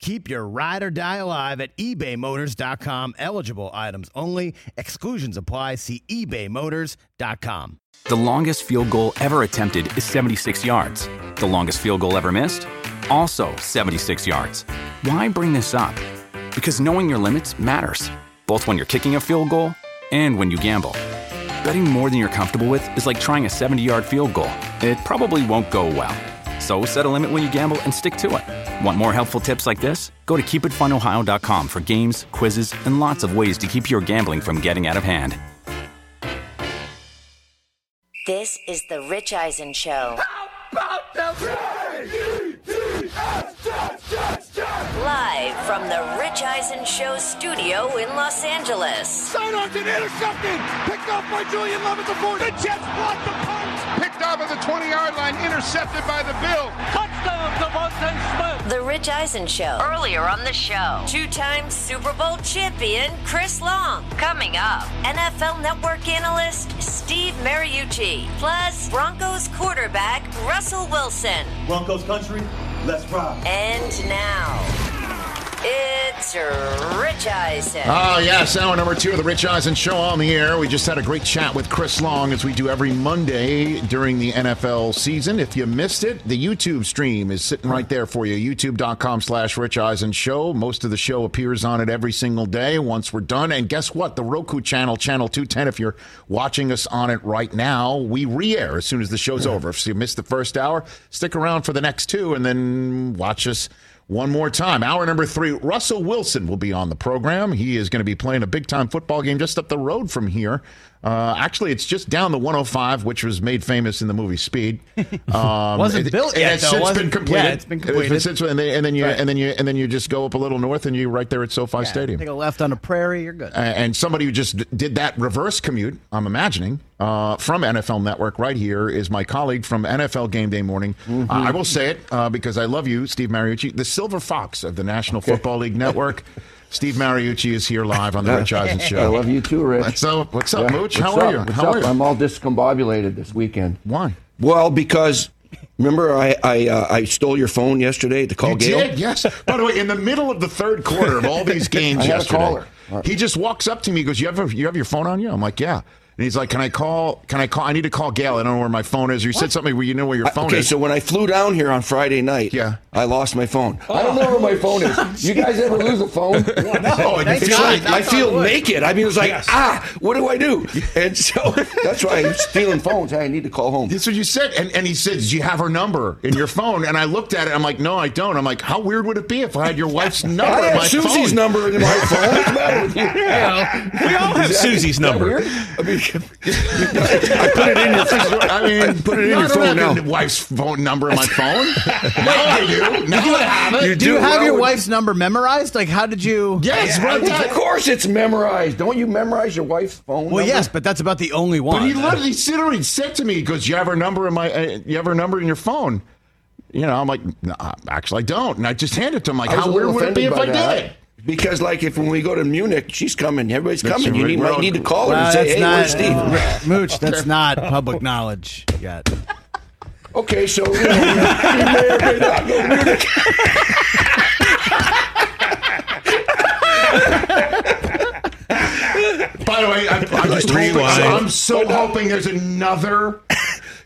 Keep your ride or die alive at ebaymotors.com. Eligible items only. Exclusions apply. See ebaymotors.com. The longest field goal ever attempted is 76 yards. The longest field goal ever missed? Also 76 yards. Why bring this up? Because knowing your limits matters, both when you're kicking a field goal and when you gamble. Betting more than you're comfortable with is like trying a 70 yard field goal, it probably won't go well. So set a limit when you gamble and stick to it. Want more helpful tips like this? Go to keepitfunohio.com for games, quizzes, and lots of ways to keep your gambling from getting out of hand. This is the Rich Eisen Show. Live from the Rich Eisen Show studio in Los Angeles. Sidearms and intercepted. Picked off by Julian Love at the 40. The Jets blocked the punch. Picked off at the 20-yard line. Intercepted by the Bill. Touchdown, DeVonta Smith. The Rich Eisen Show. Earlier on the show, two-time Super Bowl champion Chris Long. Coming up, NFL Network analyst Steve Mariucci. Plus, Broncos quarterback Russell Wilson. Broncos country, let's rock. And now, it's Rich Eisen. Oh, yes. Hour number two of the Rich Eisen Show on the air. We just had a great chat with Chris Long as we do every Monday during the NFL season. If you missed it, the YouTube stream is sitting right there for you. YouTube.com slash Rich Eisen Show. Most of the show appears on it every single day once we're done. And guess what? The Roku channel, channel 210, if you're watching us on it right now, we re air as soon as the show's over. If you missed the first hour, stick around for the next two and then watch us one more time. Hour number three, Russell Wilson will be on the program. He is going to be playing a big time football game just up the road from here. Uh, actually, it's just down the 105, which was made famous in the movie Speed. Um, Wasn't it- built it yet, has though, since been completed. yeah, it's been It's completed. since- and, then, and then you Right. and then you and then you just go up a little north, and you're right there at SoFi Stadium. Take a left on a prairie, you're good. Uh, and somebody who just did that reverse commute, I'm imagining, uh, from NFL Network right here is my colleague from NFL Game Day Morning. Mm-hmm. Uh, I will say it uh, because I love you, Steve Mariucci, the silver fox of the National Football League Network. Steve Mariucci is here live on the Rich Eisen Show. I love you too, Rich. What's up? What's up, Yeah. Mooch? What's How are you? What's How up? are you? I'm all discombobulated this weekend. Why? Well, because remember I I, uh, I stole your phone yesterday to call You Gail. did, yes. By the way, in the middle of the third quarter of all these games I had to yesterday, he just walks up to me. He goes, "You have a, you have your phone on you?" I'm like, "Yeah." And he's like, "Can I call? Can I call? I need to call Gail. I don't know where my phone is." Or you said something where you know where your I- phone okay, is. so when I flew down here on Friday night, Yeah. I lost my phone. I don't know where my phone is. You guys ever lose a phone? no, thank It's like I Knock feel on naked. I mean, it's was like, ah, what do I do? And so that's why I'm stealing phones. Hey, I need to call home. That's what you said. And, and he said, Do you have her number in your phone? And I looked at it. I'm like, No, I don't. I'm like, How weird would it be if I had your wife's number I in have my Susie's phone? number in my phone. What's the matter with you? We all have Susie's number. I mean, I put it in your I mean, put it in no, your I don't phone have now. your wife's phone number in my phone. now I do. Now I have it. You do you have well your wife's number memorized? Like, how did you? Yes, Yeah, right of course it's memorized. Don't you memorize your wife's phone? Well, number? yes, but that's about the only one. But he literally literally said to me, he goes, "You have her number in my, uh, you have her number in your phone." You know, I'm like, no, actually, I don't. And I just handed it to him. Like, how weird would it be if I by did? That. Because, like, if when we go to Munich, she's coming, everybody's That's coming. You need, might need to call her Well, and say, that's "Hey, not, where's Steve?" uh, Mooch, that's not public knowledge yet. Okay, so you know, we may or may not go to Munich. By the way, I, I'm just hoping, Rewind. I'm so hoping there's another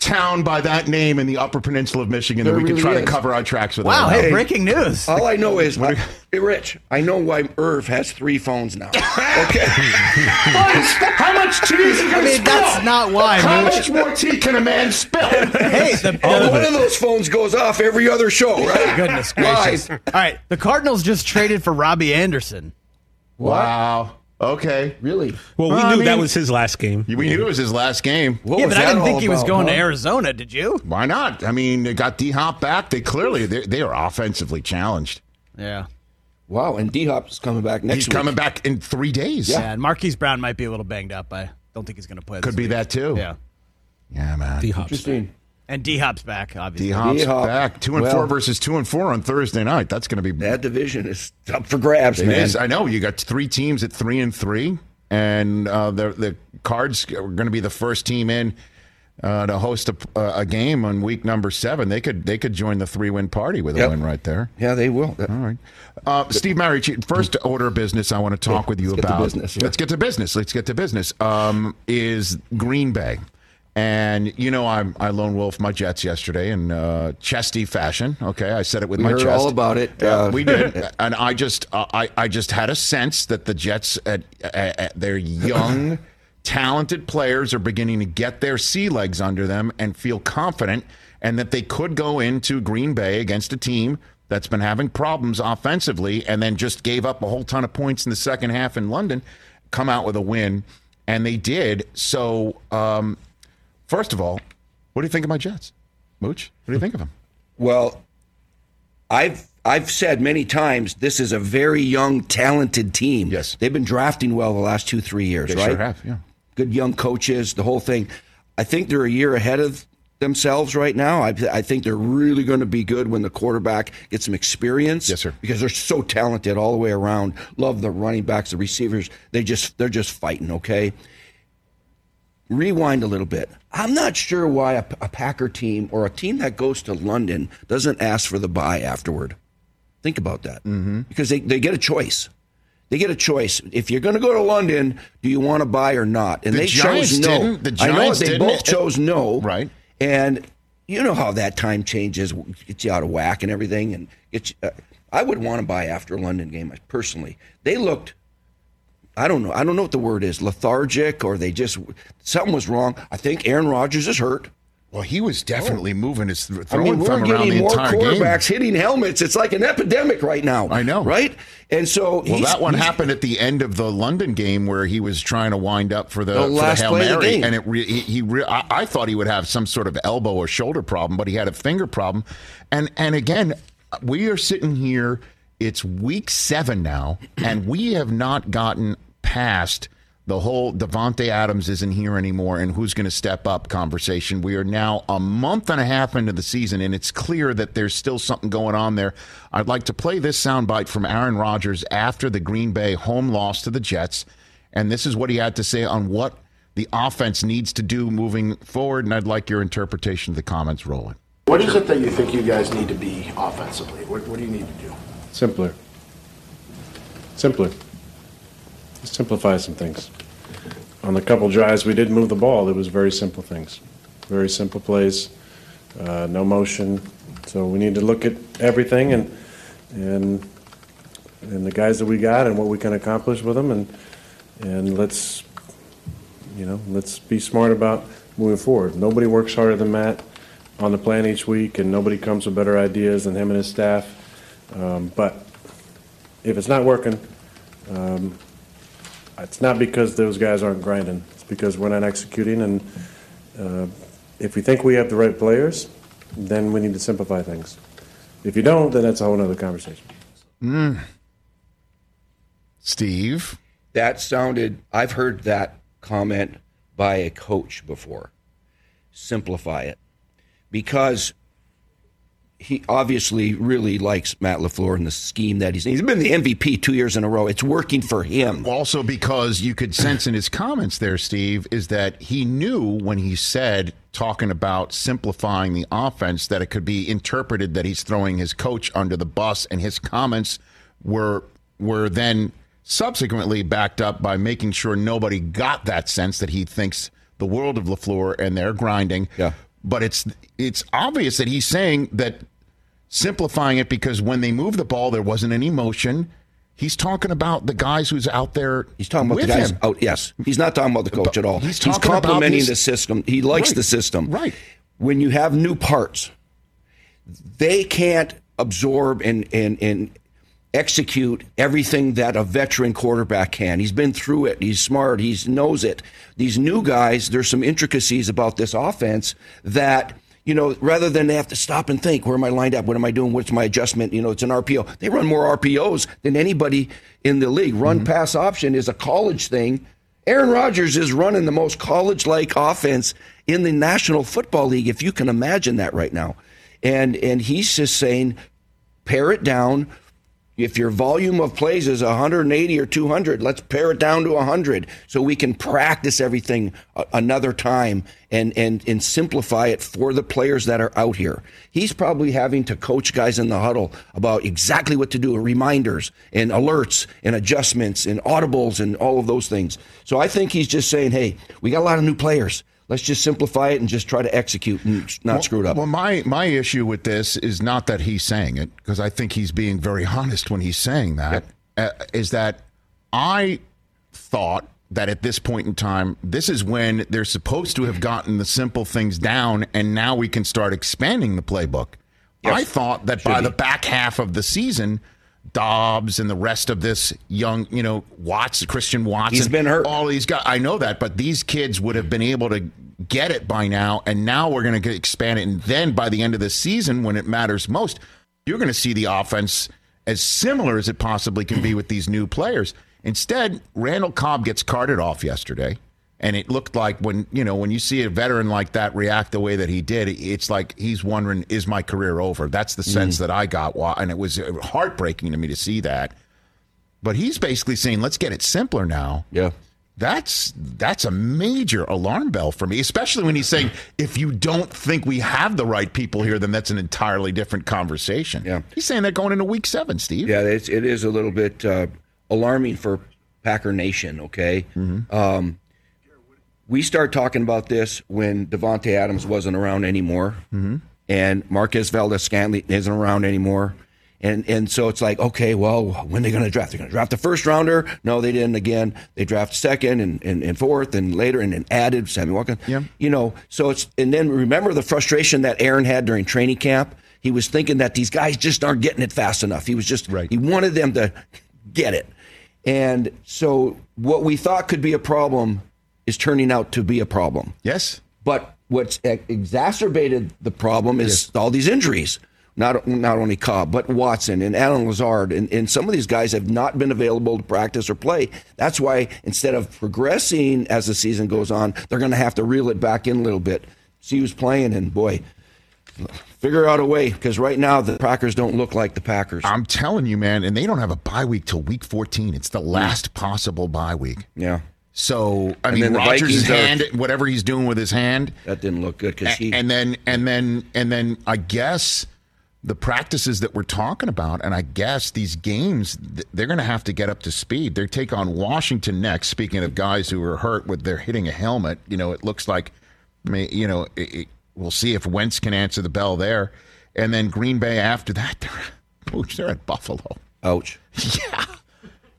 town by that name in the Upper Peninsula of Michigan that There we can really try to cover our tracks with. Wow, that. hey, Hey. breaking news. All I know is, uh, hey, Rich, I know why Irv has three phones now. Okay, How much cheese can I mean, that's not why, How Mooch. much more tea can a man spill? Hey, the, Oh, one the- of those phones goes off every other show, right? goodness gracious. Live. All right, the Cardinals just traded for Robbie Anderson. wow. Okay. Really? Well, we Well, I knew that was his last game. We knew it was his last game. What yeah, was but I didn't think all he was about, going to? Arizona. Did you? Why not? I mean, they got D Hop back. They clearly they they are offensively challenged. Yeah. Wow, and D Hop's coming back next He's week. coming back in three days. Yeah, and Marquise Brown might be a little banged up. I don't think he's going to play. Could this be week. that too. Yeah. Yeah, man. D Hop's. Interesting. And D Hop's back, obviously. D Hop's back. Two and Well- four versus two and four on Thursday night. That's going to be That division is up for grabs, It man. is. I know. You got three teams at three and three, and uh, the the Cards are going to be the first team in uh, to host a, a game on week number seven. They could they could join the three win party with a Yep. win right there. Yeah, they will. All right, uh, Steve Mariucci. First order of business I want to talk Yeah, with you let's get to about. business, yeah. Let's get to business. Let's get to business. Um, is Green Bay. And you know I'm I lone wolf my Jets yesterday in uh, chesty fashion. Okay, I said it with We my heard chest. all about it. Yeah, Uh, we did, and I just uh, I I just had a sense that the Jets at, at, at their young, talented players are beginning to get their sea legs under them and feel confident, and that they could go into Green Bay against a team that's been having problems offensively, and then just gave up a whole ton of points in the second half in London, come out with a win, and they did. So, um, first of all, what do you think of my Jets, Mooch? What do you think of them? Well, I've I've said many times this is a very young, talented team. Yes. they've been drafting well the last two three years. They right? sure have, yeah. Good young coaches, the whole thing. I think they're a year ahead of themselves right now. I, I think they're really going to be good when the quarterback gets some experience. Yes, sir. Because they're so talented all the way around. Love the running backs, the receivers. They just they're just fighting. Okay. Rewind a little bit. I'm not sure why a, a Packer team or a team that goes to London doesn't ask for the bye afterward. Think about that. Mm-hmm. Because they, they get a choice. They get a choice. If you're going to go to London, do you want to bye or not? And The they Giants chose no. didn't. The I know they both chose no. Right. And you know how that time changes, gets you out of whack and everything. And you, uh, I would want to bye after a London game personally. They looked. I don't know. I don't know what the word is. Lethargic, or they just something was wrong. I think Aaron Rodgers is hurt. Well, he was definitely oh. moving his th- I throwing mean, we're around getting the more entire game. quarterbacks hitting helmets. It's like an epidemic right now. I know. right? And so, Well, that one happened at the end of the London game where he was trying to wind up for the, The for the last hail of the game. and it re- he, he re- I, I thought he would have some sort of elbow or shoulder problem, but he had a finger problem. And and again, we are sitting here. It's week seven now, and we have not gotten past the whole Davante Adams isn't here anymore and who's going to step up conversation. We are now a month and a half into the season, and it's clear that there's still something going on there. I'd like to play this soundbite from Aaron Rodgers after the Green Bay home loss to the Jets, and this is what he had to say on what the offense needs to do moving forward. And I'd like your interpretation of the comments rolling. What is it that you think you guys need to be offensively? What, what do you need to do? Simpler. Simpler. Simplify some things. On the couple drives we did move the ball, it was very simple things. Very simple plays, uh, no motion. So we need to look at everything and, and, and the guys that we got and what we can accomplish with them and, and let's, you know, let's be smart about moving forward. Nobody works harder than Matt on the plan each week and nobody comes with better ideas than him and his staff. Um, but if it's not working, um, it's not because those guys aren't grinding. It's because we're not executing. And uh, if we think we have the right players, then we need to simplify things. If you don't, then that's a whole other conversation. Mm. Steve? That sounded, I've heard that comment by a coach before. Simplify it. Because he obviously really likes Matt LaFleur and the scheme that he's He's been the MVP two years in a row. It's working for him. Also, because you could sense in his comments there, Steve, is that he knew when he said, talking about simplifying the offense, that it could be interpreted that he's throwing his coach under the bus, and his comments were were then subsequently backed up by making sure nobody got that sense that he thinks the world of LaFleur and they're grinding. Yeah. But it's it's obvious that he's saying that simplifying it because when they moved the ball, there wasn't any motion. He's talking about the guys who's out there. He's talking about the guys him. out. Yes, he's not talking about the coach at all. He's about complimenting the system. He likes Right. the system. Right. When you have new parts, they can't absorb and and and execute everything that a veteran quarterback can. He's been through it. He's smart. He knows it. These new guys, there's some intricacies about this offense that you know, rather than they have to stop and think, where am I lined up? What am I doing? What's my adjustment? You know, it's an RPO. They run more RPOs than anybody in the league. Run mm-hmm. pass option is a college thing. Aaron Rodgers is running the most college like offense in the National Football League, if you can imagine that right now. And and he's just saying, pare it down. If your volume of plays is 180 or 200, let's pare it down to 100 so we can practice everything another time and, and, and simplify it for the players that are out here. He's probably having to coach guys in the huddle about exactly what to do, reminders and alerts and adjustments and audibles and all of those things. So I think he's just saying, hey, we got a lot of new players. Let's just simplify it and just try to execute and not well, screw it up. Well, my my issue with this is not that he's saying it because I think he's being very honest when he's saying that. Uh, is that I thought that at this point in time, this is when they're supposed to have gotten the simple things down, and now we can start expanding the playbook. I thought that by be. the back half of the season, Doubs and the rest of this young, you know, Watts, Christian Watson, He's been hurt. All these guys, I know that, but these kids would have been able to get it by now, and now we're going to expand it, and then by the end of the season, when it matters most, you're going to see the offense as similar as it possibly can be with these new players. Instead, Randall Cobb gets carted off yesterday. And it looked like when you know when you see a veteran like that react the way that he did, it's like he's wondering, "Is my career over?" That's the sense mm. that I got, and it was uh, heartbreaking to me to see that. But he's basically saying, "Let's get it simpler now." Yeah. That's that's a major alarm bell for me, especially when he's saying, "If you don't think we have the right people here, then that's an entirely different conversation." Yeah. he's saying that going into Week Seven, Steve. Yeah, it's, it is a little bit uh, alarming for Packer Nation. Okay, um, we start talking about this when Davante Adams wasn't around anymore, and Marquez Valdes-Scantling isn't around anymore. And and so it's like, okay, well, when are they going to draft? They're going to draft the first rounder? No, they didn't. Again, they draft second and, and, and fourth and later, and then added Sammy Watkins. Yeah. You know, so it's and then remember the frustration that Aaron had during training camp. He was thinking that these guys just aren't getting it fast enough. He was just Right. he wanted them to get it. And so what we thought could be a problem is turning out to be a problem. Yes. But what's exacerbated the problem is all these injuries. Not not only Cobb, but Watson and Allen Lazard, and, and some of these guys have not been available to practice or play. That's why instead of progressing as the season goes on, they're going to have to reel it back in a little bit. See who's playing, and boy, figure out a way because right now the Packers don't look like the Packers. I'm telling you, man, and they don't have a bye week till Week 14. It's the last possible bye week. yeah, So I And mean, Rodgers' Vikings are- whatever he's doing with his hand, that didn't look good because he. and then and then and then I guess the practices that we're talking about, and I guess these games, they're going to have to get up to speed. They take on Washington next. Speaking of guys who are hurt with their hitting a helmet, you know, it looks like, you know, it, it, we'll see if Wentz can answer the bell there, and then Green Bay after that. They're, they're at Buffalo. ouch. Yeah.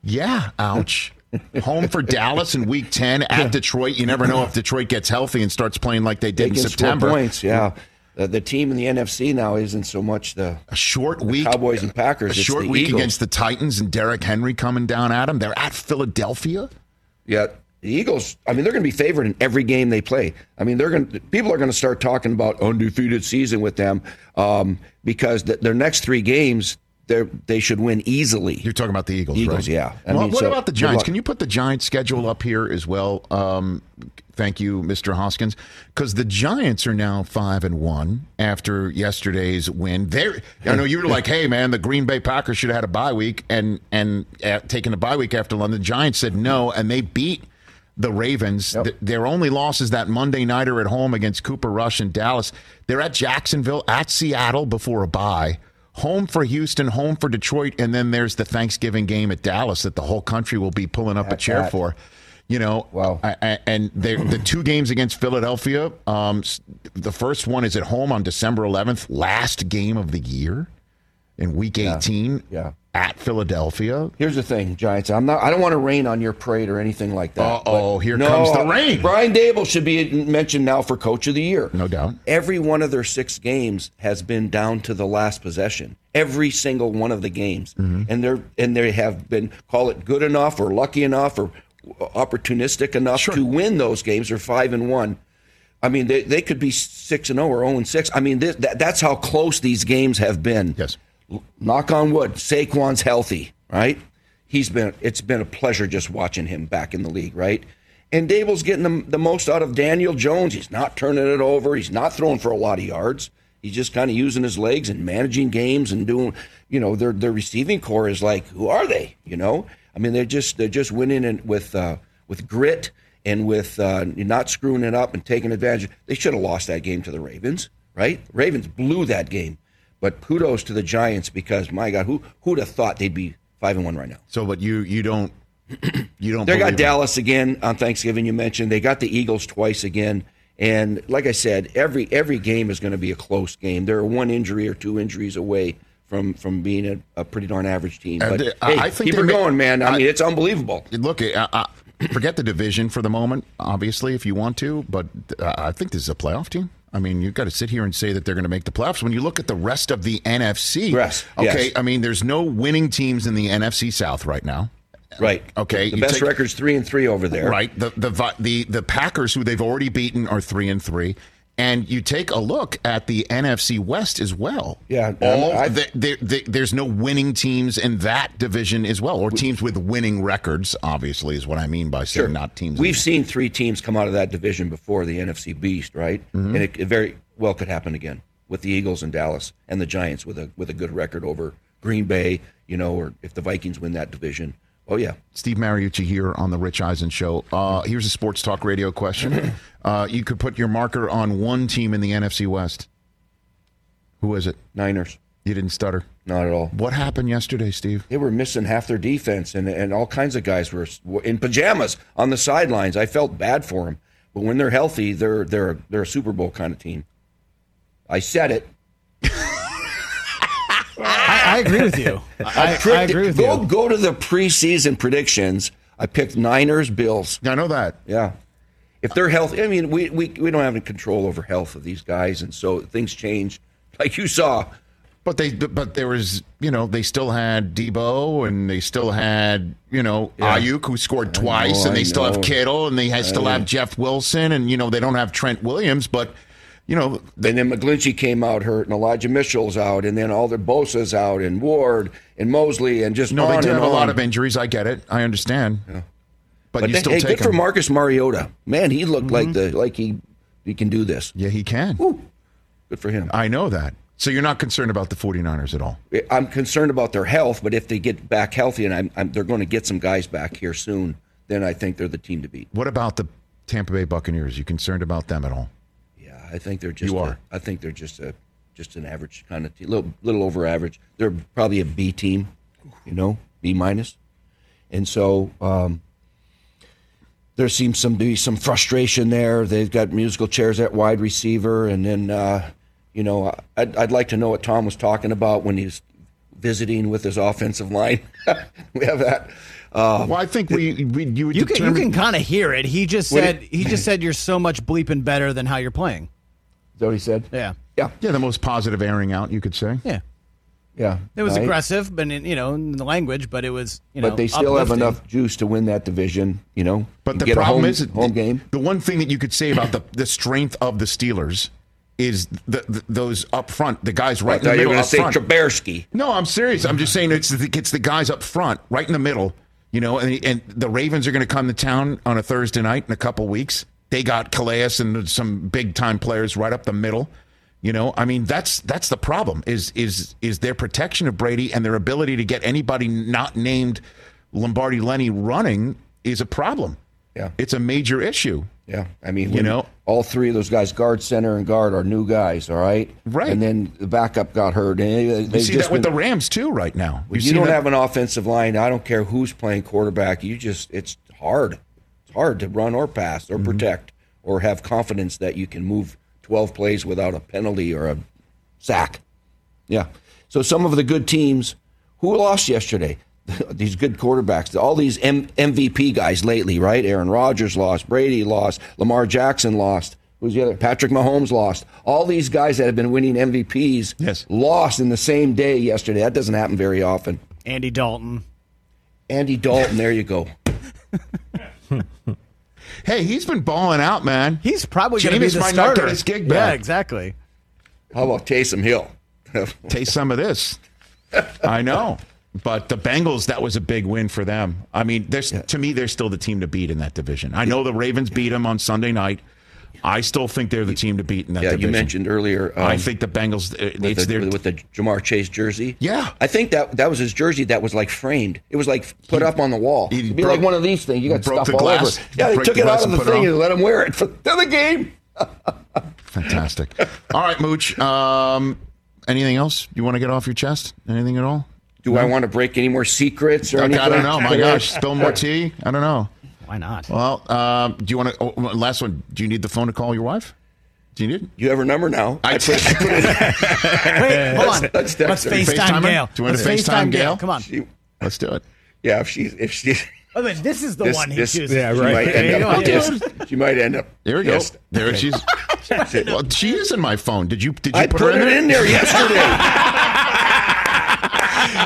Yeah. Ouch. Home for Dallas in week 10 at Detroit. You never know if Detroit gets healthy and starts playing like they did They in September. points. Yeah, the, the team in the NFC now isn't so much the A short week. Cowboys and Packers. A short week Eagles. against the Titans and Derrick Henry coming down at them. They're at Philadelphia. Yeah, the Eagles. I mean, they're going to be favored in every game they play. I mean, they're going. to People are going to start talking about undefeated season with them um, because th- their next three games, they they should win easily. You're talking about the Eagles, Eagles, right? yeah. I well, mean, what so, about the Giants? Can you put the Giants schedule up here as well? Um, thank you, Mr. Hoskins, because the Giants are now five and one after yesterday's win. They're, I know you were like, "Hey, man, the Green Bay Packers should have had a bye week and and uh, taken a bye week after London." The Giants said no, and they beat the Ravens. Th- their only loss is that Monday nighter at home against Cooper Rush in Dallas. They're at Jacksonville, at Seattle before a bye. Home for Houston, home for Detroit, and then there's the Thanksgiving game at Dallas that the whole country will be pulling up a chair that. for. You know, Wow. I, and the two games against Philadelphia. Um, the first one is at home on December 11th, last game of the year in Week 18. Yeah. At Philadelphia. Here's the thing, Giants. I'm not. I don't want to rain on your parade or anything like that. But here comes the rain. Brian Daboll should be mentioned now for Coach of the Year. No doubt. Every one of their six games has been down to the last possession. Every single one of the games, Mm-hmm. and they're and they have been call it good enough or lucky enough or opportunistic enough to win those games. Or five and one. I mean, they, they could be six and zero or zero and six. I mean, this, that, that's how close these games have been. Yes. Knock on wood. Saquon's healthy, right? He's been. It's been a pleasure just watching him back in the league, right? And Daboll's getting the, the most out of Daniel Jones. He's not turning it over. He's not throwing for a lot of yards. He's just kind of using his legs and managing games and doing. You know, their their receiving corps is like, who are they? You know, I mean, they're just they're just winning and with uh, with grit and with uh, not screwing it up and taking advantage. They should have lost that game to the Ravens, right? Ravens blew that game, but kudos to the Giants because my God, who who'd have thought they'd be five and one right now? So, but you you don't you don't. They got believe it. Dallas again on Thanksgiving. You mentioned they got the Eagles twice again, and like I said, every every game is going to be a close game. They're one injury or two injuries away from from being a, a pretty darn average team. Uh, But they- hey, I think keep her going, man. I, I- mean, it's unbelievable. Look, uh, uh, forget the division for the moment, obviously, if you want to, but uh, I think this is a playoff team. I mean, you've got to sit here and say that they're going to make the playoffs. When you look at the rest of the NFC, Yes, okay, yes. I mean, there's no winning teams in the NFC South right now. Right. Okay, The you best take- record's three and three over there. Right. The the the the Packers, who they've already beaten, are three and three. And you take a look at the NFC West as well. Yeah, all I- the, the, the, there's no winning teams in that division as well, or teams with winning records. Obviously, is what I mean by saying not teams. We've seen three teams come out of that division before the NFC Beast, right? Mhm. And it, it very well could happen again with the Eagles and Dallas and the Giants with a with a good record over Green Bay, you know, or if the Vikings win that division. Oh yeah. Steve Mariucci here on the Rich Eisen Show. Uh, here's a sports talk radio question. Uh, you could put your marker on one team in the NFC West. Who is it? Niners. You didn't stutter. Not at all. What happened yesterday, Steve? They were missing half their defense, and and all kinds of guys were in pajamas on the sidelines. I felt bad for them, but when they're healthy, they're they're they're a Super Bowl kind of team. I said it. I, I agree with you. I, I Predicted- agree with go, you. Go to the preseason predictions. I picked Niners, Bills. I know that. Yeah. If they're healthy, I mean, we, we, we don't have any control over health of these guys, and so things change, like you saw. But they, but there was, you know, they still had Debo, and they still had, you know, Yeah. Aiyuk who scored twice, know, and they I still have know. Kittle, and they had, still have. Jeff Wilson, and you know they don't have Trent Williams, but you know, then then McGlinchey came out hurt, and Elijah Mitchell's out, and then all the Bosa's out, and Ward, and Mosley, and just no, on they and have a lot of injuries. I get it. I understand. But, But you they- still hey, take good for. Marcus Mariota. Man, he looked like mm-hmm. the like he he can do this. Yeah, he can. Good for him. I know that. So you're not concerned about the 49ers at all. I'm concerned about their health, but if they get back healthy, and I'm, I'm, they're going to get some guys back here soon, then I think they're the team to beat. What about the Tampa Bay Buccaneers? You concerned about them at all? Yeah, I think they're just. You are. I think they're just a just an average kind of team, little little over average. They're probably a B team, you know, B minus, and so um, there seems some to be some frustration there. They've got musical chairs at wide receiver, and then uh, you know, I'd, I'd like to know what Tom was talking about when he's visiting with his offensive line. we have that. Uh, well, I think we, we you You can, you can kind of hear it. He just said it- he just said you're so much bleeping better than how you're playing. Is that what he said? Yeah. Yeah. Yeah, the most positive airing out, you could say. Yeah. Yeah. It was Right? aggressive, but in, you know, in the language, but it was you know. but they still have enough juice to win that division, you know. But and the get a problem home, is home game. The one thing that you could say about the, the strength of the Steelers is the, the, those up front, the guys right I in the thought you were middle going up to say front. Trubisky. No, I'm serious. I'm just saying it's the, it's the guys up front, right in the middle. You know, and, and the Ravens are going to come to town on a Thursday night in a couple weeks. They got Calais and some big time players right up the middle. You know, I mean that's that's the problem is is is their protection of Brady and their ability to get anybody not named Lombardi Lenny running is a problem. Yeah. It's a major issue. Yeah, I mean, You know? all three of those guys, guard, center, and guard, are new guys. All right, Right. And then the backup got hurt. And they, You see that with been- the Rams too right now. You you don't that- have an offensive line. I don't care who's playing quarterback. You just it's hard. It's hard to run or pass Mm-hmm. or protect or have confidence that you can move twelve plays without a penalty or a sack. Yeah. So some of the good teams who lost yesterday. these good quarterbacks, all these M- MVP guys lately, right? Aaron Rodgers lost, Brady lost, Lamar Jackson lost. Who's the other? Patrick Mahomes lost. All these guys that have been winning MVPs Yes. lost in the same day yesterday. That doesn't happen very often. Andy Dalton. Andy Dalton, there you go. Hey, he's been balling out, man. He's probably going to be Jameis the might not starter. get his gig Yeah, exactly. How about Taysom Hill? Taste some of this. I know. But the Bengals, that was a big win for them. I mean, there's to me, they're still the team to beat in that division. I know the Ravens beat them on Sunday night. I still think they're the team to beat in that Yeah, division. you mentioned earlier. Um, I think the Bengals. uh, with It's the, their with the Ja'Marr Chase jersey. Yeah. I think that that was his jersey that was like framed. It was like put up on the wall. It'd be broke- like one of these things. You got broke stuff the all glass. over. Yeah, they took the it out of the put thing and let him wear it for the game. fantastic. all right, Mooch. Um, anything else you want to get off your chest? Anything at all? Do I want to break any more secrets or anything? I don't know. My gosh, spill more tea. I don't know. Why not? Well, um, do you want to? Oh, last one. Do you need the phone to call your wife? Do you need it? You have her number now. I, put, I put it, Wait, hold on. Let's- let's Let's. FaceTime FaceTime? Gail. Do you want to Let's FaceTime Gail? Come on. she, Let's do it. yeah, if she if she By the way, this is the this, one he this, chooses. she might end up pissed. She might end up. There we go. pissed. There Okay. she's. well, she is in my phone. Did you? Did you I put, put her it in there yesterday.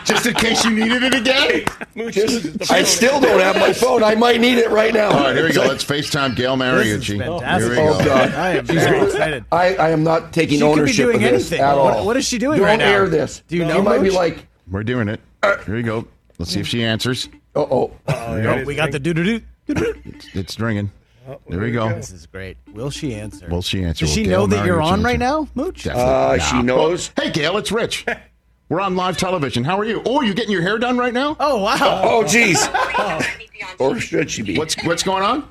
just in case you needed it again? Just- I still don't have my phone. I might need it right now. All right, here we go. Let's FaceTime Gail This is Mariucci. fantastic. Here we Oh, go. God. I am very excited. I, I am not taking She ownership doing of this anything. at What- all. what is she doing Don't right now? air this. Do you know, She might be like, We're doing it. Here we go. Let's see if she answers. uh oh. Oh, we got the doo doo doo. It's ringing. There we go. This is great. Will she answer? Will she answer? Does she Will know Gail that you're Mariucci on right now, Mooch? Uh, Nah. she knows. Hey, Gail, it's Rich. We're on live television. How are you? Oh, you getting your hair done right now? Oh wow. Oh, oh jeez. Or should she be? What's what's going on?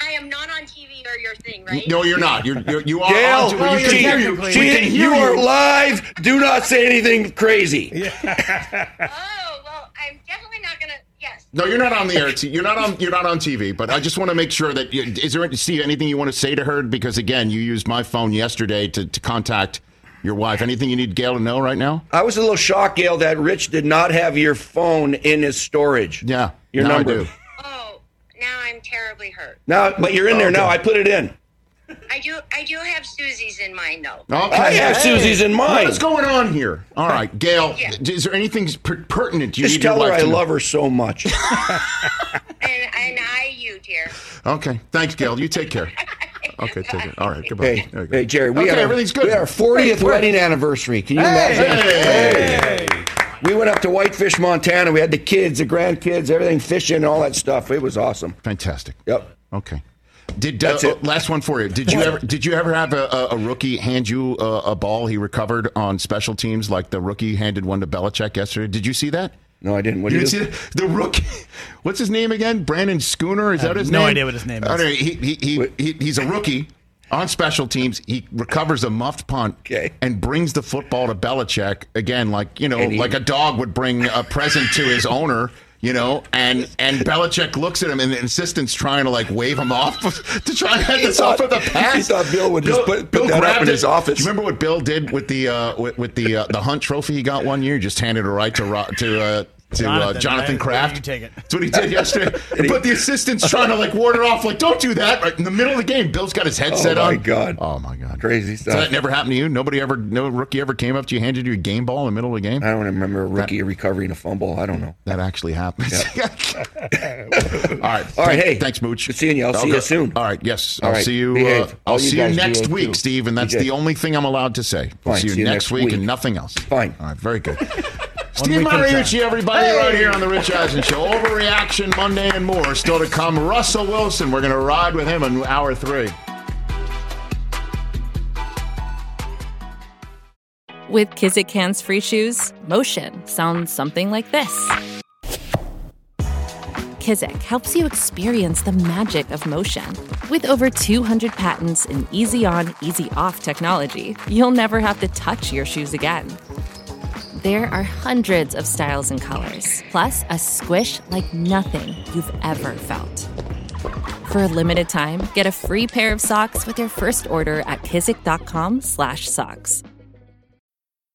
I am not on TV or your thing, right? No, you're not. You're, you're you are. Gail, on to- we you're can hear you. technically- We She, can hear you are you. live. Do not say anything crazy. Oh, well, I'm definitely not gonna. Yes. No, you're not on the air. You're not on. You're not on TV. But I just want to make sure that you, is there Steve anything you want to say to her? Because again, you used my phone yesterday to, to contact your wife. Anything you need Gail to know right now? I was a little shocked, Gail, that Rich did not have your phone in his storage. Yeah, Your now number. I do. Oh, now I'm terribly hurt. Now, but you're in there oh, now. I put it in. I do. I do have Susie's in mine though. Okay. I have Susie's in mine. What's going on here? All right, Gail. Yeah. Is there anything per- pertinent you Just need your tell her wife I to know? love her so much. And and I you, dear. Okay, thanks, Gail. You take care. Okay, take it. All right, goodbye. hey, go. hey, Jerry, we okay, had everything's good. We had our 40th wedding anniversary. Can you imagine? Hey! We went up to Whitefish, Montana. We had the kids, the grandkids, everything fishing, all that stuff. It was awesome. Fantastic. Yep. Okay. Did uh, That's it. last one for you? Did you ever did you ever have a, a, a rookie hand you a, a ball he recovered on special teams like the rookie handed one to Belichick yesterday? Did you see that? No, I didn't. What You didn't you see that? the rookie? What's his name again? Brenden Schooler? Is I that have his no name? No idea what his name is. I. He, he, he, he, he's a rookie on special teams. He recovers a muffed punt Okay. and brings the football to Belichick again, like you know, he- like a dog would bring a present to his owner. You know, and and Belichick looks at him, and the assistant's trying to like wave him off to try to head He this off of the a pass. he thought Bill would just put- put that up in it. his office. You remember what Bill did with the uh, with, with the uh, the Hunt Trophy he got one year? He just handed it right to to uh, to Jonathan, uh, Jonathan right? Kraft. You take it. That's what he did yesterday. but the assistant's trying to like ward it off, like don't do that. Right in the middle of the game, Bill's got his headset on. Oh, my on. God. Oh my god! Crazy So stuff. that never happened to you. Nobody ever, no rookie ever came up to you, handed you a game ball in the middle of the game. I don't remember a rookie recovering a fumble. I don't know. That actually happens. All right. All right, Thank- hey. Thanks, Mooch. Good seeing you. I'll see you soon. All right. Yes. All I'll right, see you. Uh, I'll you see you guys next behave, week, too. Steve, and that's the only thing I'm allowed to say. We'll see you, next week, week. and nothing else. Fine. All right. Very good. Steve week at a time. Mariucci, everybody, right here on the Rich Eisen Show. Overreaction Monday and more still to come. Russell Wilson, we're going to ride with him in hour three. With Kizik Hands Free Shoes, motion sounds something like this. Kizik helps you experience the magic of motion. With over 200 patents and easy on, easy off technology, you'll never have to touch your shoes again. There are hundreds of styles and colors, plus a squish like nothing you've ever felt. For a limited time, get a free pair of socks with your first order at kizik.com/socks.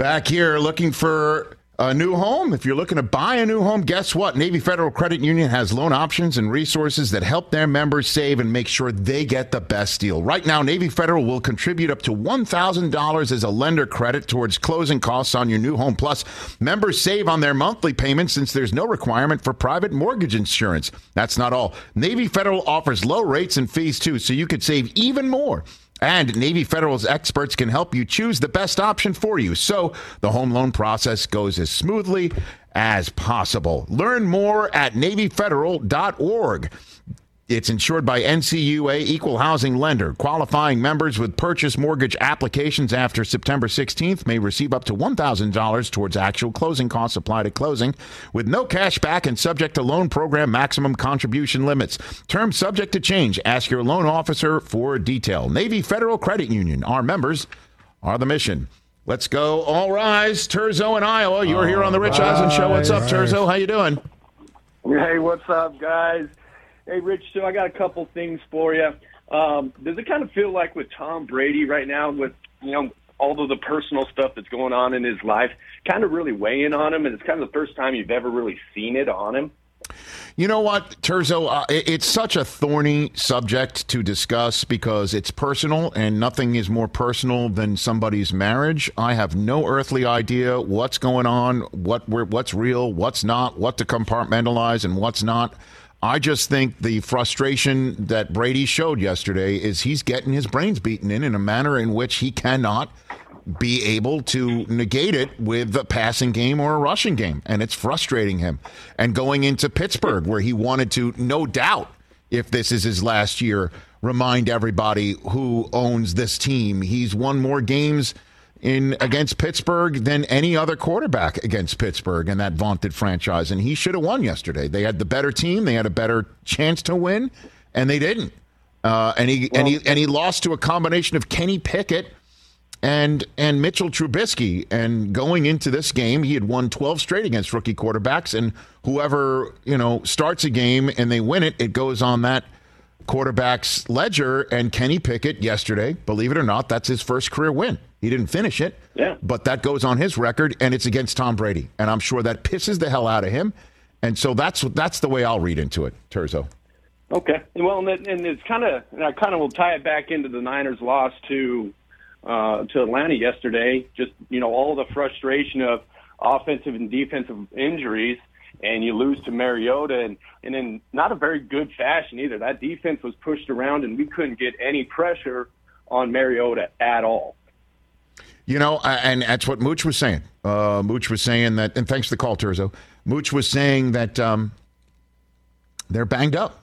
Back here looking for a new home. If you're looking to buy a new home, guess what? Navy Federal Credit Union has loan options and resources that help their members save and make sure they get the best deal. Right now, Navy Federal will contribute up to $1,000 as a lender credit towards closing costs on your new home. Plus, members save on their monthly payments since there's no requirement for private mortgage insurance. That's not all. Navy Federal offers low rates and fees too, so you could save even more. And Navy Federal's experts can help you choose the best option for you so the home loan process goes as smoothly as possible. Learn more at NavyFederal.org. It's insured by NCUA Equal Housing Lender. Qualifying members with purchase mortgage applications after September 16th may receive up to $1,000 towards actual closing costs applied at closing with no cash back and subject to loan program maximum contribution limits. Terms subject to change. Ask your loan officer for detail. Navy Federal Credit Union. Our members are the mission. Let's go. All rise. Terzo in Iowa. You're here on the Rich Eisen Show. What's up, Terzo? How you doing? Hey, what's up, guys? Hey, Rich, so I got a couple things for you. Um, does it kind of feel like with Tom Brady right now, with you know all of the personal stuff that's going on in his life, kind of really weighing on him, and it's kind of the first time you've ever really seen it on him? You know what, Terzo? Uh, it's such a thorny subject to discuss because it's personal, and nothing is more personal than somebody's marriage. I have no earthly idea what's going on, what what's real, what's not, what to compartmentalize, and what's not. I just think the frustration that Brady showed yesterday is he's getting his brains beaten in in a manner in which he cannot be able to negate it with a passing game or a rushing game. And it's frustrating him. And going into Pittsburgh, where he wanted to, no doubt, if this is his last year, remind everybody who owns this team. He's won more games in against Pittsburgh than any other quarterback against Pittsburgh in that vaunted franchise. And he should have won yesterday. They had the better team. They had a better chance to win, and they didn't. Uh, and he well, and he and he lost to a combination of Kenny Pickett and and Mitchell Trubisky. And going into this game, he had won 12 straight against rookie quarterbacks. And whoever you know starts a game and they win it, it goes on that quarterback's ledger. And Kenny Pickett yesterday, believe it or not, that's his first career win. He didn't finish it, yeah. but that goes on his record, and it's against Tom Brady, and I'm sure that pisses the hell out of him. And so that's that's the way I'll read into it, Terzo. Okay, well, and, and it's kind of I kind of will tie it back into the Niners' loss to uh, to Atlanta yesterday. Just you know all the frustration of offensive and defensive injuries, and you lose to Mariota, and and in not a very good fashion either. That defense was pushed around, and we couldn't get any pressure on Mariota at all. You know, and that's what Mooch was saying. Uh, Mooch was saying that, and thanks for the call, Terzo. Mooch was saying that um, they're banged up,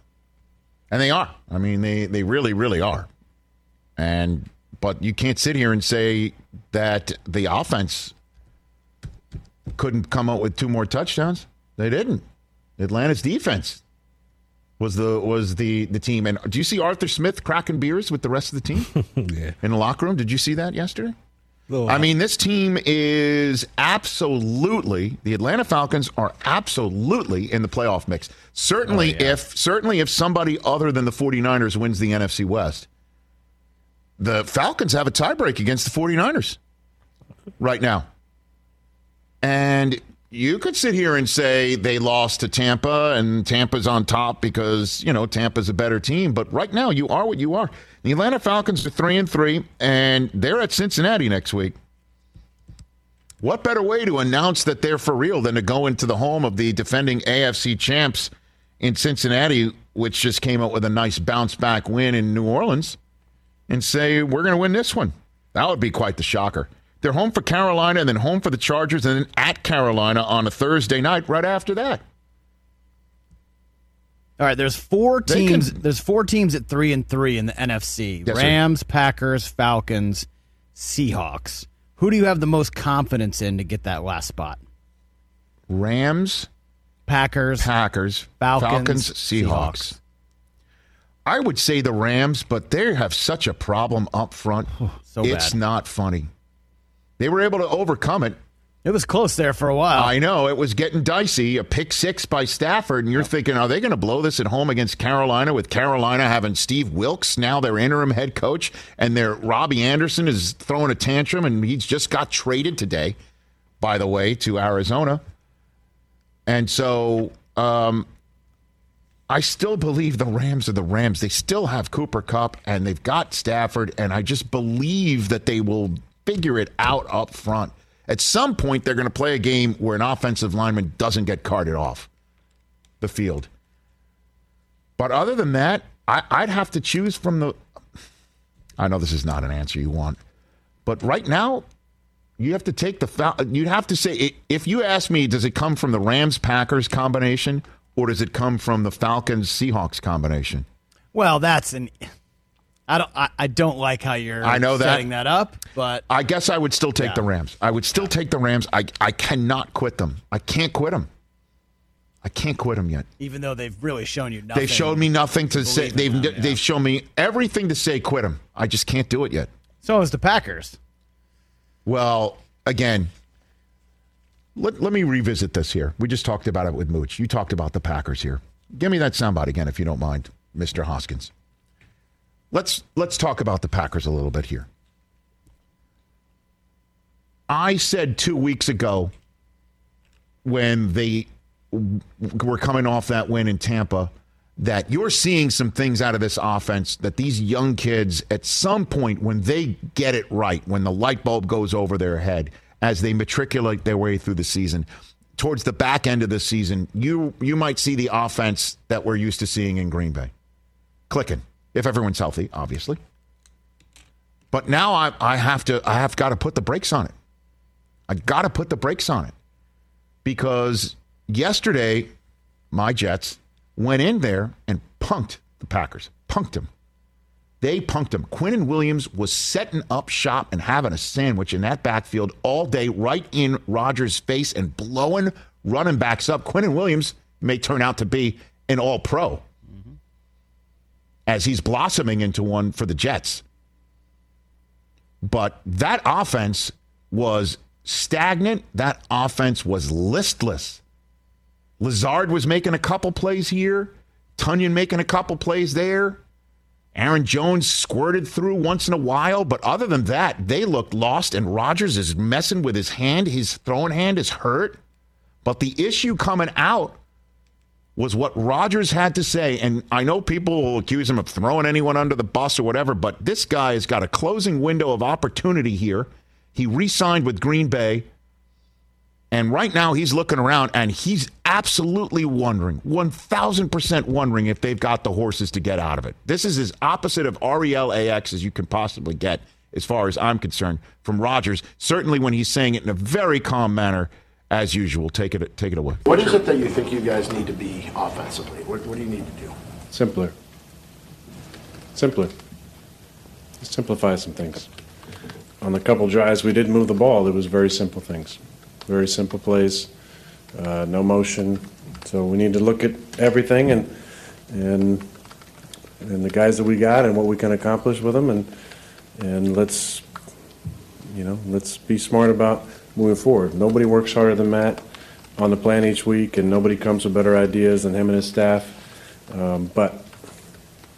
and they are. I mean, they they really, really are. And but you can't sit here and say that the offense couldn't come up with two more touchdowns. They didn't. Atlanta's defense was the was the the team. And do you see Arthur Smith cracking beers with the rest of the team yeah. in the locker room? Did you see that yesterday? I mean, this team is absolutely the Atlanta Falcons are absolutely in the playoff mix. Certainly oh, yeah. if certainly if somebody other than the 49ers wins the NFC West. The Falcons have a tiebreak against the 49ers right now. And you could sit here and say they lost to Tampa and Tampa's on top because, you know, Tampa's a better team, but right now you are what you are. The Atlanta Falcons are three and three, and they're at Cincinnati next week. What better way to announce that they're for real than to go into the home of the defending AFC champs in Cincinnati, which just came out with a nice bounce back win in New Orleans, and say, we're going to win this one? That would be quite the shocker. They're home for Carolina and then home for the Chargers and then at Carolina on a Thursday night right after that. All right, there's four teams. Can, there's four teams at three and three in the NFC: yes, Rams, sir. Packers, Falcons, Seahawks. Who do you have the most confidence in to get that last spot? Rams, Packers, Packers, Falcons, Falcons, Seahawks. Seahawks. I would say the Rams, but they have such a problem up front. so it's bad. not funny. They were able to overcome it. It was close there for a while. I know it was getting dicey. A pick six by Stafford, and you're thinking, are they going to blow this at home against Carolina? With Carolina having Steve Wilks now their interim head coach, and their Robbie Anderson is throwing a tantrum, and he's just got traded today, by the way, to Arizona. And so, um, I still believe the Rams are the Rams. They still have Cooper Kupp, and they've got Stafford, and I just believe that they will figure it out up front. At some point, they're going to play a game where an offensive lineman doesn't get carted off the field. But other than that, I, I'd have to choose from the. I know this is not an answer you want, but right now, you have to take the. You'd have to say if you ask me, does it come from the Rams Packers combination or does it come from the Falcons Seahawks combination? Well, that's an. I don't. I, I don't like how you're. I know that. setting that up, but I guess I would still take Yeah. the Rams. I would still take the Rams. I I cannot quit them. I can't quit them. I can't quit them yet. even though they've really shown you nothing, They've showed me nothing to say. They've them, they've shown me everything to say quit them. I just can't do it yet. So is the Packers. Well, again, let, let me revisit this here. We just talked about it with Mooch. You talked about the Packers here. Give me that soundbite again, if you don't mind, Mr. Hoskins. Let's let's talk about the Packers a little bit here. I said two weeks ago when they were coming off that win in Tampa that you're seeing some things out of this offense that these young kids at some point when they get it right when the light bulb goes over their head as they matriculate their way through the season towards the back end of the season you you might see the offense that we're used to seeing in Green Bay clicking if everyone's healthy obviously but now I, I have to I have got to put the brakes on it I got to put the brakes on it because yesterday my Jets went in there and punked the Packers. Punked them. They punked them. Quinnen Williams was setting up shop and having a sandwich in that backfield all day, right in Rodgers' face and blowing running backs up. Quinnen Williams may turn out to be an all pro as he's blossoming into one for the Jets. But that offense was stagnant. That offense was listless. Lazard was making a couple plays here, Tonyan making a couple plays there. Aaron Jones squirted through once in a while, but other than that, they looked lost, and Rodgers is messing with his hand. His throwing hand is hurt. But the issue coming out was what Rodgers had to say. And I know people will accuse him of throwing anyone under the bus or whatever, but this guy has got a closing window of opportunity here. He re signed with Green Bay. And right now he's looking around and he's absolutely wondering, 1000% wondering if they've got the horses to get out of it. This is as opposite of REL AX as you can possibly get, as far as I'm concerned, from Rodgers, Certainly when he's saying it in a very calm manner, as usual. Take it, take it away. What is it that you think you guys need to be offensively? What, what do you need to do? Simpler. Simpler. Simplify some things. On the couple drives we did move the ball, it was very simple things. Very simple plays, uh, no motion. So we need to look at everything and and and the guys that we got and what we can accomplish with them and and let's you know let's be smart about moving forward. Nobody works harder than Matt on the plan each week, and nobody comes with better ideas than him and his staff. Um, but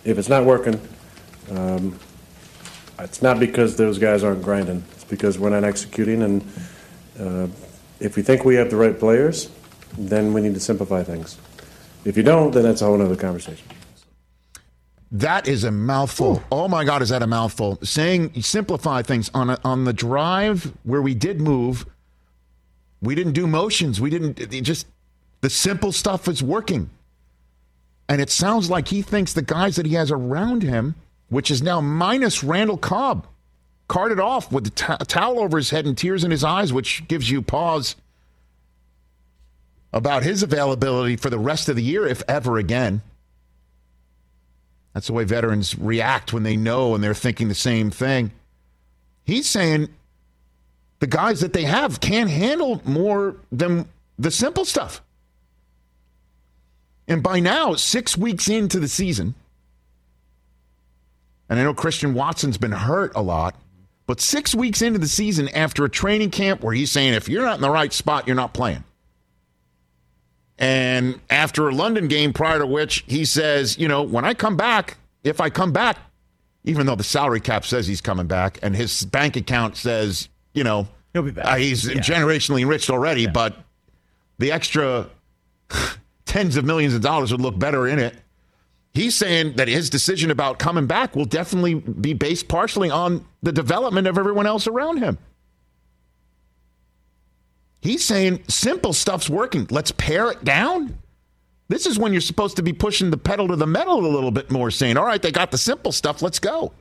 if it's not working, um, it's not because those guys aren't grinding. It's because we're not executing. And uh, if we think we have the right players, then we need to simplify things. If you don't, then that's a whole other conversation. That is a mouthful. Oh my God, is that a mouthful? Saying simplify things on a, on the drive where we did move, we didn't do motions. We didn't just the simple stuff is working. And it sounds like he thinks the guys that he has around him, which is now minus Randall Cobb, carted off with the t- towel over his head and tears in his eyes, which gives you pause about his availability for the rest of the year, if ever again. That's the way veterans react when they know and they're thinking the same thing. He's saying the guys that they have can't handle more than the simple stuff. And by now, six weeks into the season, and I know Christian Watson's been hurt a lot, but six weeks into the season after a training camp where he's saying, if you're not in the right spot, you're not playing. And after a London game prior to which he says, you know, when I come back, if I come back, even though the salary cap says he's coming back and his bank account says, you know, He'll be back. uh, he's Yeah. generationally enriched already, but the extra tens of millions of dollars would look better in it. He's saying that his decision about coming back will definitely be based partially on the development of everyone else around him. He's saying simple stuff's working. Let's pare it down. This is when you're supposed to be pushing the pedal to the metal a little bit more, saying, all right, they got the simple stuff, let's go.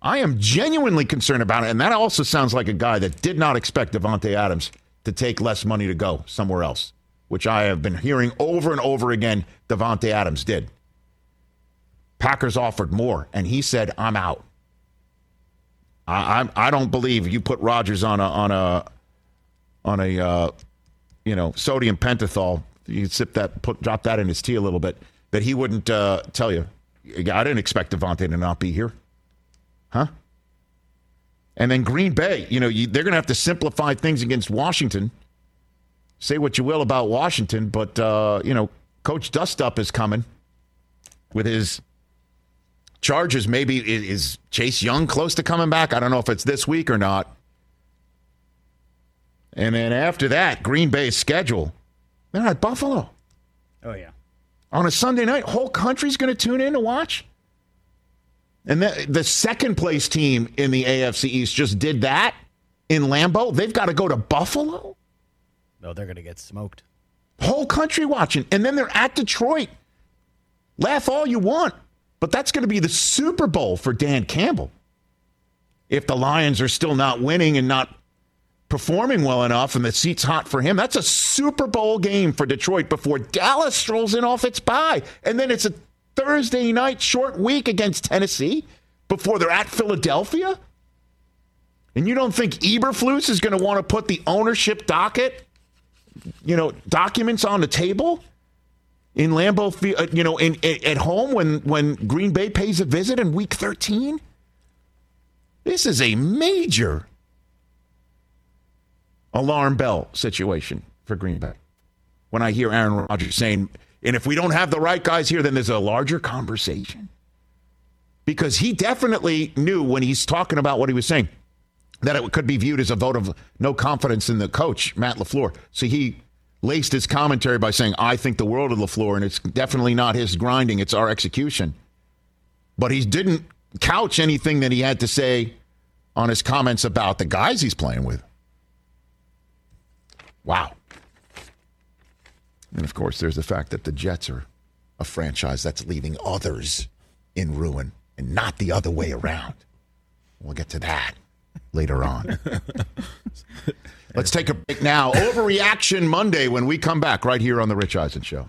I am genuinely concerned about it. And that also sounds like a guy that did not expect Davante Adams to take less money to go somewhere else, which I have been hearing over and over again Davante Adams did. Packers offered more, and he said, I'm out. I, I, I don't believe you put Rodgers on a on a on a uh, you know sodium pentothal. You sip that, put drop that in his tea a little bit. That he wouldn't uh, tell you. I didn't expect Davante to not be here, huh? And then Green Bay, you know, you, they're going to have to simplify things against Washington. Say what you will about Washington, but uh, you know, Coach Dustup is coming with his charges. Maybe is, is Chase Young close to coming back? I don't know if it's this week or not. And then after that, Green Bay's schedule. They're at Buffalo Oh yeah. on a Sunday night. Whole country's going to tune in to watch. And the, the second place team in the AFC East just did that in Lambeau. They've got to go to Buffalo. No, they're gonna get smoked. Whole country watching. And then they're at Detroit. Laugh all you want, but that's going to be the Super Bowl for Dan Campbell. If the Lions are still not winning and not performing well enough and the seat's hot for him, that's a Super Bowl game for Detroit before Dallas strolls in off its bye. And then it's a Thursday night short week against Tennessee before they're at Philadelphia. And you don't think Eberflus is going to want to put the ownership docket, you know, documents on the table in Lambeau, uh, you know, in, in at home when when Green Bay pays a visit in Week 13? This is a major alarm bell situation for Green Bay. When I hear Aaron Rodgers saying, and if we don't have the right guys here, then there's a larger conversation. Because he definitely knew when he's talking about what he was saying that it could be viewed as a vote of no confidence in the coach, Matt LaFleur. So he laced his commentary by saying, I think the world of LaFleur, and it's definitely not his grinding, it's our execution. But he didn't couch anything that he had to say on his comments about the guys he's playing with. Wow. And of course, there's the fact that the Jets are a franchise that's leaving others in ruin and not the other way around. We'll get to that later on. Let's take a break now. Overreaction Monday when we come back right here on The Rich Eisen Show.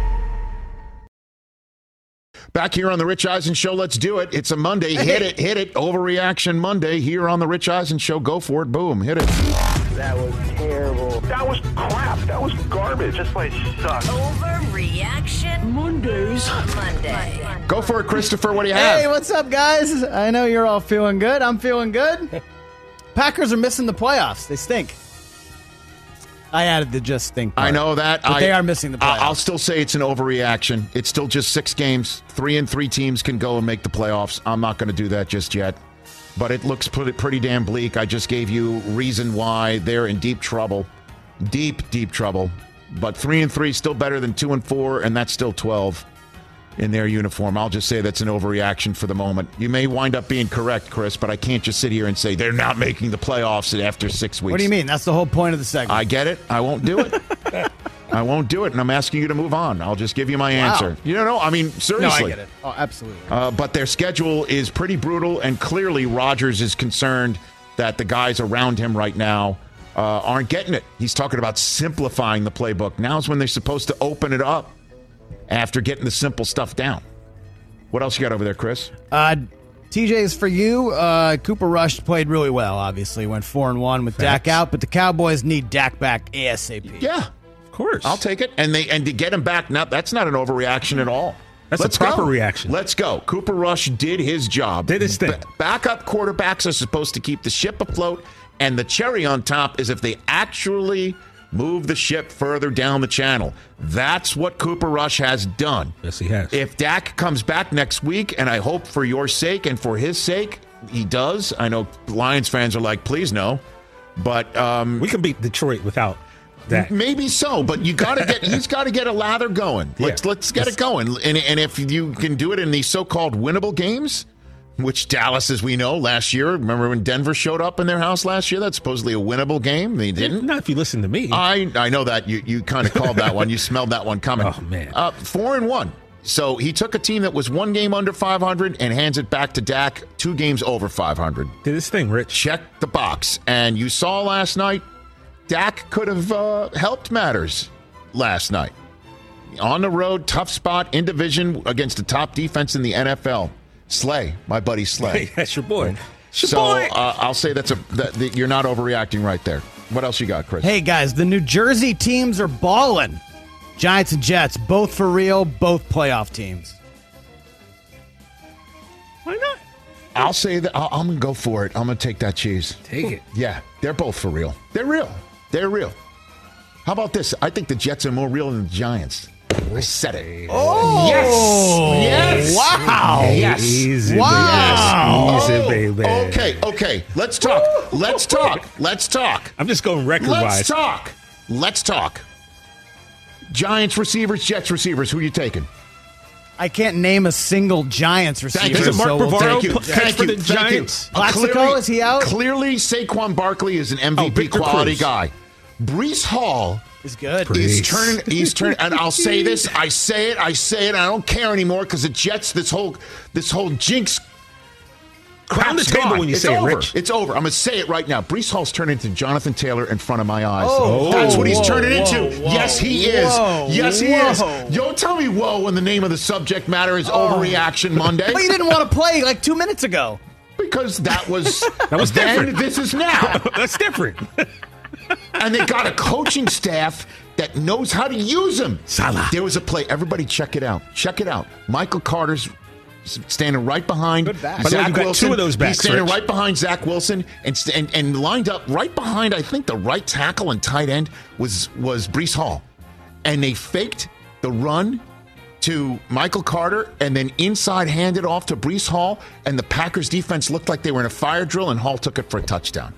Back here on the Rich Eisen Show, let's do it. It's a Monday. Hit it, hit it. Overreaction Monday here on the Rich Eisen Show. Go for it. Boom. Hit it. That was terrible. That was crap. That was garbage. This place sucks. Overreaction Mondays. Monday. Go for it, Christopher. What do you have? Hey, what's up, guys? I know you're all feeling good. I'm feeling good. Packers are missing the playoffs. They stink. I added the just stink. I know that. but I, they are missing the playoffs. I'll still say it's an overreaction. It's still just six games. Three and three teams can go and make the playoffs. I'm not going to do that just yet. But it looks pretty, pretty damn bleak. I just gave you reason why they're in deep trouble. Deep, deep trouble. But three and three is still better than two and four, and that's still 12 in their uniform. I'll just say that's an overreaction for the moment. You may wind up being correct, Chris, but I can't just sit here and say they're not making the playoffs after six weeks. what do you mean? That's the whole point of the segment. I get it. I won't do it. I won't do it, and I'm asking you to move on. I'll just give you my Wow. answer. You don't know. I mean, seriously. no. I get it. Oh, absolutely. Uh, but their schedule is pretty brutal, and clearly Rodgers is concerned that the guys around him right now uh, aren't getting it. He's talking about simplifying the playbook. Now's when they're supposed to open it up after getting the simple stuff down. What else you got over there, Chris? Uh, TJ is for you. Uh, Cooper Rush played really well. Obviously, went four and one with Dak out, but the Cowboys need Dak back asap. Yeah, of course. I'll take it. And they and to get him back, now that's not an overreaction at all. That's a proper reaction. Let's go. Cooper Rush did his job. Did his thing. Ba- backup quarterbacks are supposed to keep the ship afloat, and the cherry on top is if they actually move the ship further down the channel. That's what Cooper Rush has done. Yes, he has. If Dak comes back next week, and I hope for your sake and for his sake, he does. I know Lions fans are like, please no. But um, we can beat Detroit without that. Maybe so, but you got to get he's got to get a lather going. Let's Yeah. let's get it going. And, and if you can do it in these so-called winnable games, which Dallas, as we know, last year. Remember when Denver showed up in their house last year? That's supposedly a winnable game. They didn't. Not if you listen to me. I I know that you you kind of called that one. You smelled that one coming. Oh, man. uh, four and one. So he took a team that was one game under 500 and hands it back to Dak, two games over 500. Did this thing, Rich. Check the box. And you saw last night, Dak could have uh, helped matters last night. On the road, tough spot in division against the top defense in the NFL. Slay, my buddy Slay. Hey, that's your boy. It's your so boy. Uh, I'll say that's a that, that you're not overreacting right there. What else you got, Chris? Hey guys, the New Jersey teams are balling. Giants and Jets, both for real, both playoff teams. Why not? I'll say that I'll, I'm gonna go for it. I'm gonna take that cheese. Take it. Yeah, they're both for real. They're real. They're real. How about this? I think the Jets are more real than the Giants. I said it. Oh, yes, yes, Wow. yes, Easy, Wow. baby. Easy, Oh. Okay, okay. Let's talk. Let's talk. Let's talk. I'm just going record wise. Let's talk. Let's talk. Giants receivers, Jets receivers. Who you taking? I can't name a single Giants receiver. Thank you. Doesn't Mark so we'll Bavaro take- Thank you. pl- Thank catch for you. the Thank you. Giants? Uh, Plaxico, clearly- is he out? Clearly, Saquon Barkley is an MVP Oh, Victor quality Cruz. guy. Breece Hall Is good. He's Breece. turning. He's turning. And I'll say this. I say it. I say it. I don't care anymore because the Jets. This whole. This whole jinx. Pound the table gone. when you it's say it. Rich. It's over. I'm gonna say it right now. Breece Hall's turning into Jonathan Taylor in front of my eyes. Oh, That's what he's turning whoa, into. whoa, yes, he is. yes, he whoa. is. Don't tell me whoa when the name of the subject matter is oh. overreaction Monday. But you didn't want to play like two minutes ago. because that was That was then. different. This is now. That's different. and they got a coaching staff that knows how to use him. Salah. There was a play. Everybody, check it out. Check it out. Michael Carter's standing right behind Good back. By the way, Zach you got Wilson. two of those backs, He's standing Rich. right behind Zach Wilson and, and and lined up right behind. I think the right tackle and tight end was was Breece Hall, and they faked the run to Michael Carter and then inside handed off to Breece Hall, and the Packers defense looked like they were in a fire drill, and Hall took it for a touchdown.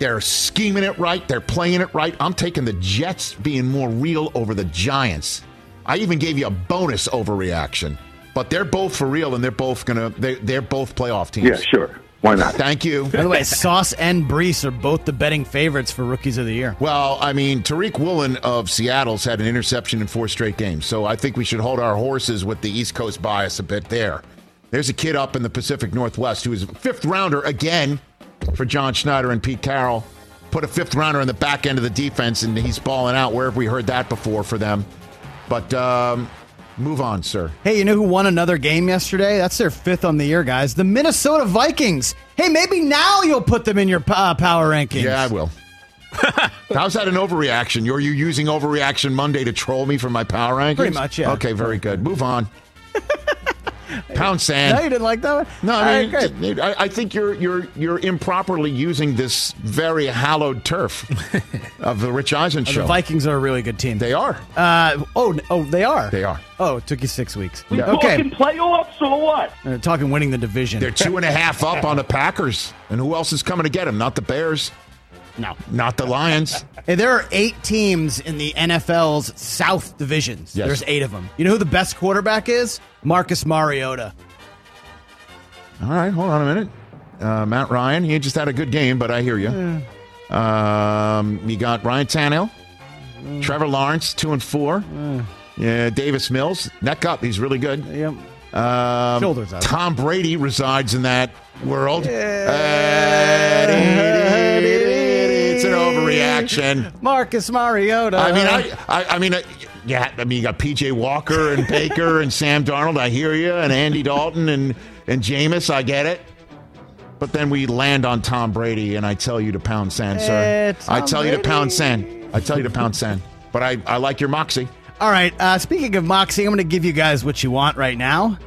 They're scheming it right. They're playing it right. I'm taking the Jets being more real over the Giants. I even gave you a bonus overreaction, but they're both for real, and they're both gonna. They, they're both playoff teams. Yeah, sure. Why not? Thank you. By the way, Sauce and Breece are both the betting favorites for rookies of the year. Well, I mean, Tariq Woolen of Seattle's had an interception in four straight games, so I think we should hold our horses with the East Coast bias a bit there. There's a kid up in the Pacific Northwest who is a fifth rounder again for John Schneider and Pete Carroll. Put a fifth rounder in the back end of the defense, and he's balling out. Where have we heard that before for them? But um, move on, sir. Hey, you know who won another game yesterday? That's their fifth on the year, guys. The Minnesota Vikings. Hey, maybe now you'll put them in your uh, power rankings. Yeah, I will. How's that an overreaction? You're you using overreaction Monday to troll me for my power rankings? Pretty much, yeah. Okay, very good. Move on. Pound sand. No, you didn't like that one. No, I mean, right. I, I think you're you're you're improperly using this very hallowed turf of the Rich Eisen The show. Vikings are a really good team. They are. Uh, oh, oh, they are. They are. Oh, it took you six weeks. We Okay. Talking playoffs or what? Uh, talking winning the division. They're two and a half up on the Packers, and who else is coming to get them? Not the Bears. No. Not the Lions. Hey, there are eight teams in the NFL's South divisions. Yes. There's eight of them. You know who the best quarterback is? Marcus Mariota. All right, hold on a minute. Uh, Matt Ryan, he just had a good game, but I hear you. Um, you got Ryan Tannehill, Trevor Lawrence, two and four. Yeah, Davis Mills, neck up, he's really good. Yep. Um, Shoulders out. Tom Brady resides in that world. And it's an overreaction. Marcus Mariota. I mean, I, I, I mean, yeah. I mean, you got PJ Walker and Baker and Sam Darnold. I hear you, and Andy Dalton and and Jameis. I get it. But then we land on Tom Brady, and I tell you to pound sand, sir. I tell you to pound sand. I tell you to pound sand. But I, I like your moxie. All right. Uh, speaking of Moxie, I'm going to give you guys what you want right now.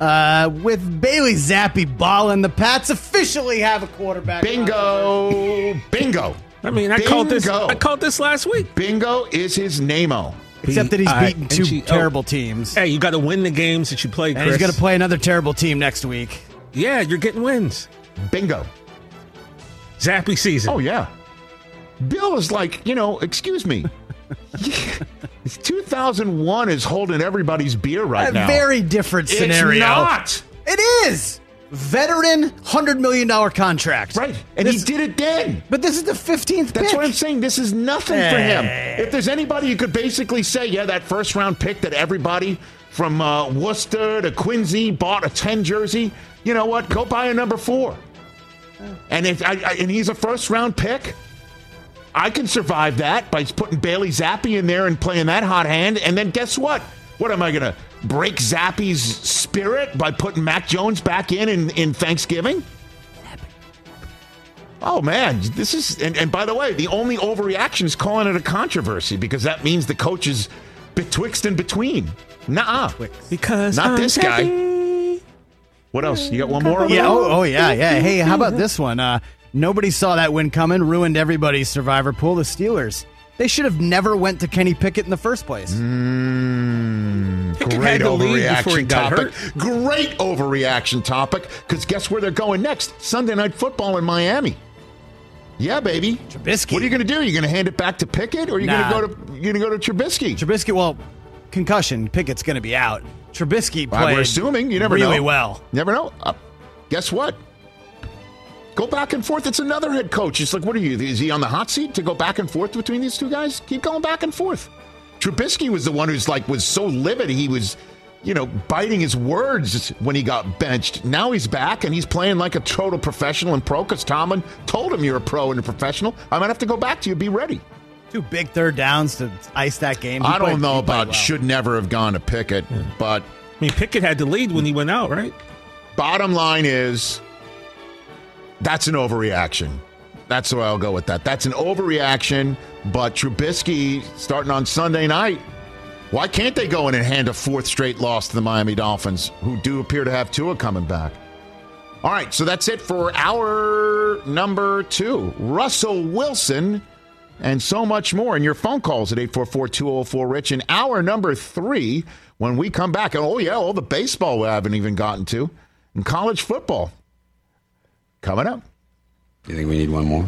Uh, with Bailey Zappe balling, the Pats officially have a quarterback. Bingo, bingo. I mean, I called this. I called this last week. Bingo is his name-o. Except that he's All right, beaten and two she- oh. terrible teams. Hey, you got to win the games that you play, And Chris. he's going to play another terrible team next week. Yeah, you're getting wins. Bingo. Zappe season. Oh yeah. Bill is like, you know, excuse me. 2001 is holding everybody's beer right a now. very different scenario. It's scenario. not. It is. Veteran, $100 million contract. Right. And he did it then. But this is the 15th That's pick. what I'm saying. This is nothing for him. If there's anybody you could basically say, yeah, that first round pick that everybody from uh, Worcester to Quincy bought a 10 jersey, you know what? Go buy a number four. And if I, I, and he's a first round pick, I can survive that by putting Bailey Zappe in there and playing that hot hand. And then guess what? What am I going to break Zappe's spirit by putting Mac Jones back in in, in Thanksgiving? Oh man, this is and, and by the way, the only overreaction is calling it a controversy because that means the coach is betwixt and between. Nah, because not I'm this guy. What else? You got one more? Yeah. Oh, oh, yeah, yeah. Hey, how about this one? Uh, nobody saw that win coming. Ruined everybody's survivor pool. The Steelers. They should have never went to Kenny Pickett in the first place. Mm, Pickett great had to leave before he overreaction topic. Great overreaction topic. Because guess where they're going next? Sunday night football in Miami. Yeah, baby. Trubisky. What are you going to do? Are you going to hand it back to Pickett, or are you Nah. going to go to you going to go to Trubisky? Trubisky, well, concussion. Pickett's going to be out. Trubisky played. We're assuming. You never really know. well. Never know. Uh, guess what? Go back and forth. It's another head coach. It's like, what are you? Is he on the hot seat to go back and forth between these two guys? Keep going back and forth. Trubisky was the one who's like was so livid. He was, you know, biting his words when he got benched. Now he's back and he's playing like a total professional and pro. Because Tomlin told him you're a pro and a professional. I might have to go back to you. Be ready. Two big third downs to ice that game. He I don't played- know about well. should never have gone to Pickett, but I mean, Pickett had the lead when he went out, right? Bottom line is that's an overreaction. That's where I'll go with that. That's an overreaction, but Trubisky starting on Sunday night. Why can't they go in and hand a fourth straight loss to the Miami Dolphins, who do appear to have Tua coming back? All right, so that's it for our number two. Russell Wilson and so much more. And your phone calls at 844 204 Rich. And hour number three, when we come back. And oh, yeah, all the baseball we haven't even gotten to, and college football coming up. You think we need one more?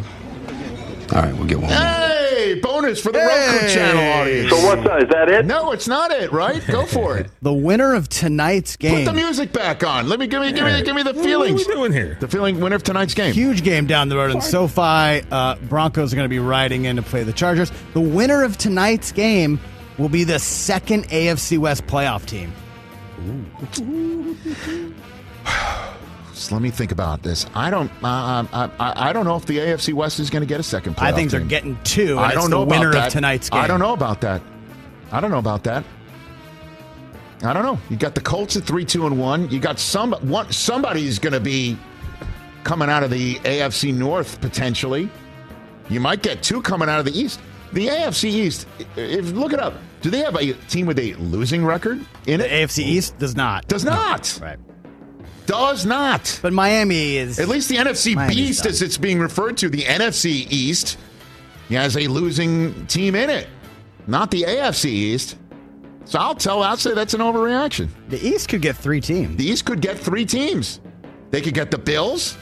All right, we'll get one more. Hey, bonus for the Roku channel audience. So what's that? Is that it? No, it's not it, right? Go for it. The winner of tonight's game. Put the music back on. Let me give me give me give me the feelings. What are we doing here? The feeling winner of tonight's game. Huge game down the road in SoFi. Uh, Broncos are going to be riding in to play the Chargers. The winner of tonight's game will be the second AFC West playoff team. So let me think about this. I don't. Uh, I, I I don't know if the AFC West is going to get a second. Playoff I think they're team. getting two. I don't the know winner about that. of tonight's game. I don't know about that. I don't know about that. I don't know. You got the Colts at three, two, and one. You got some one. Somebody's going to be coming out of the AFC North potentially. You might get two coming out of the East. The AFC East, if look it up, do they have a team with a losing record in The it? AFC East does not. Does not. Right. Does not. But Miami is. At least the NFC Miami's Beast, done. as it's being referred to, the NFC East, has a losing team in it. Not the AFC East. So I'll tell. I'll say that's an overreaction. The East could get three teams. The East could get three teams. They could get the Bills,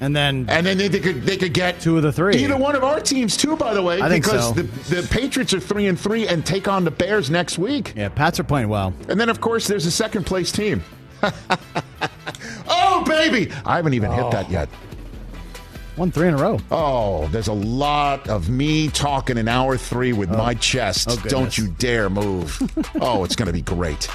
and then and then they, they could they could get two of the three. Either one of our teams too, by the way, I think because so. the the Patriots are three and three and take on the Bears next week. Yeah, Pats are playing well. And then of course there's a second place team. oh baby, I haven't even hit that oh. yet. Won three in a row. Oh, there's a lot of me talking in hour three with oh. my chest. Oh. Don't you dare move. oh, it's going to be great.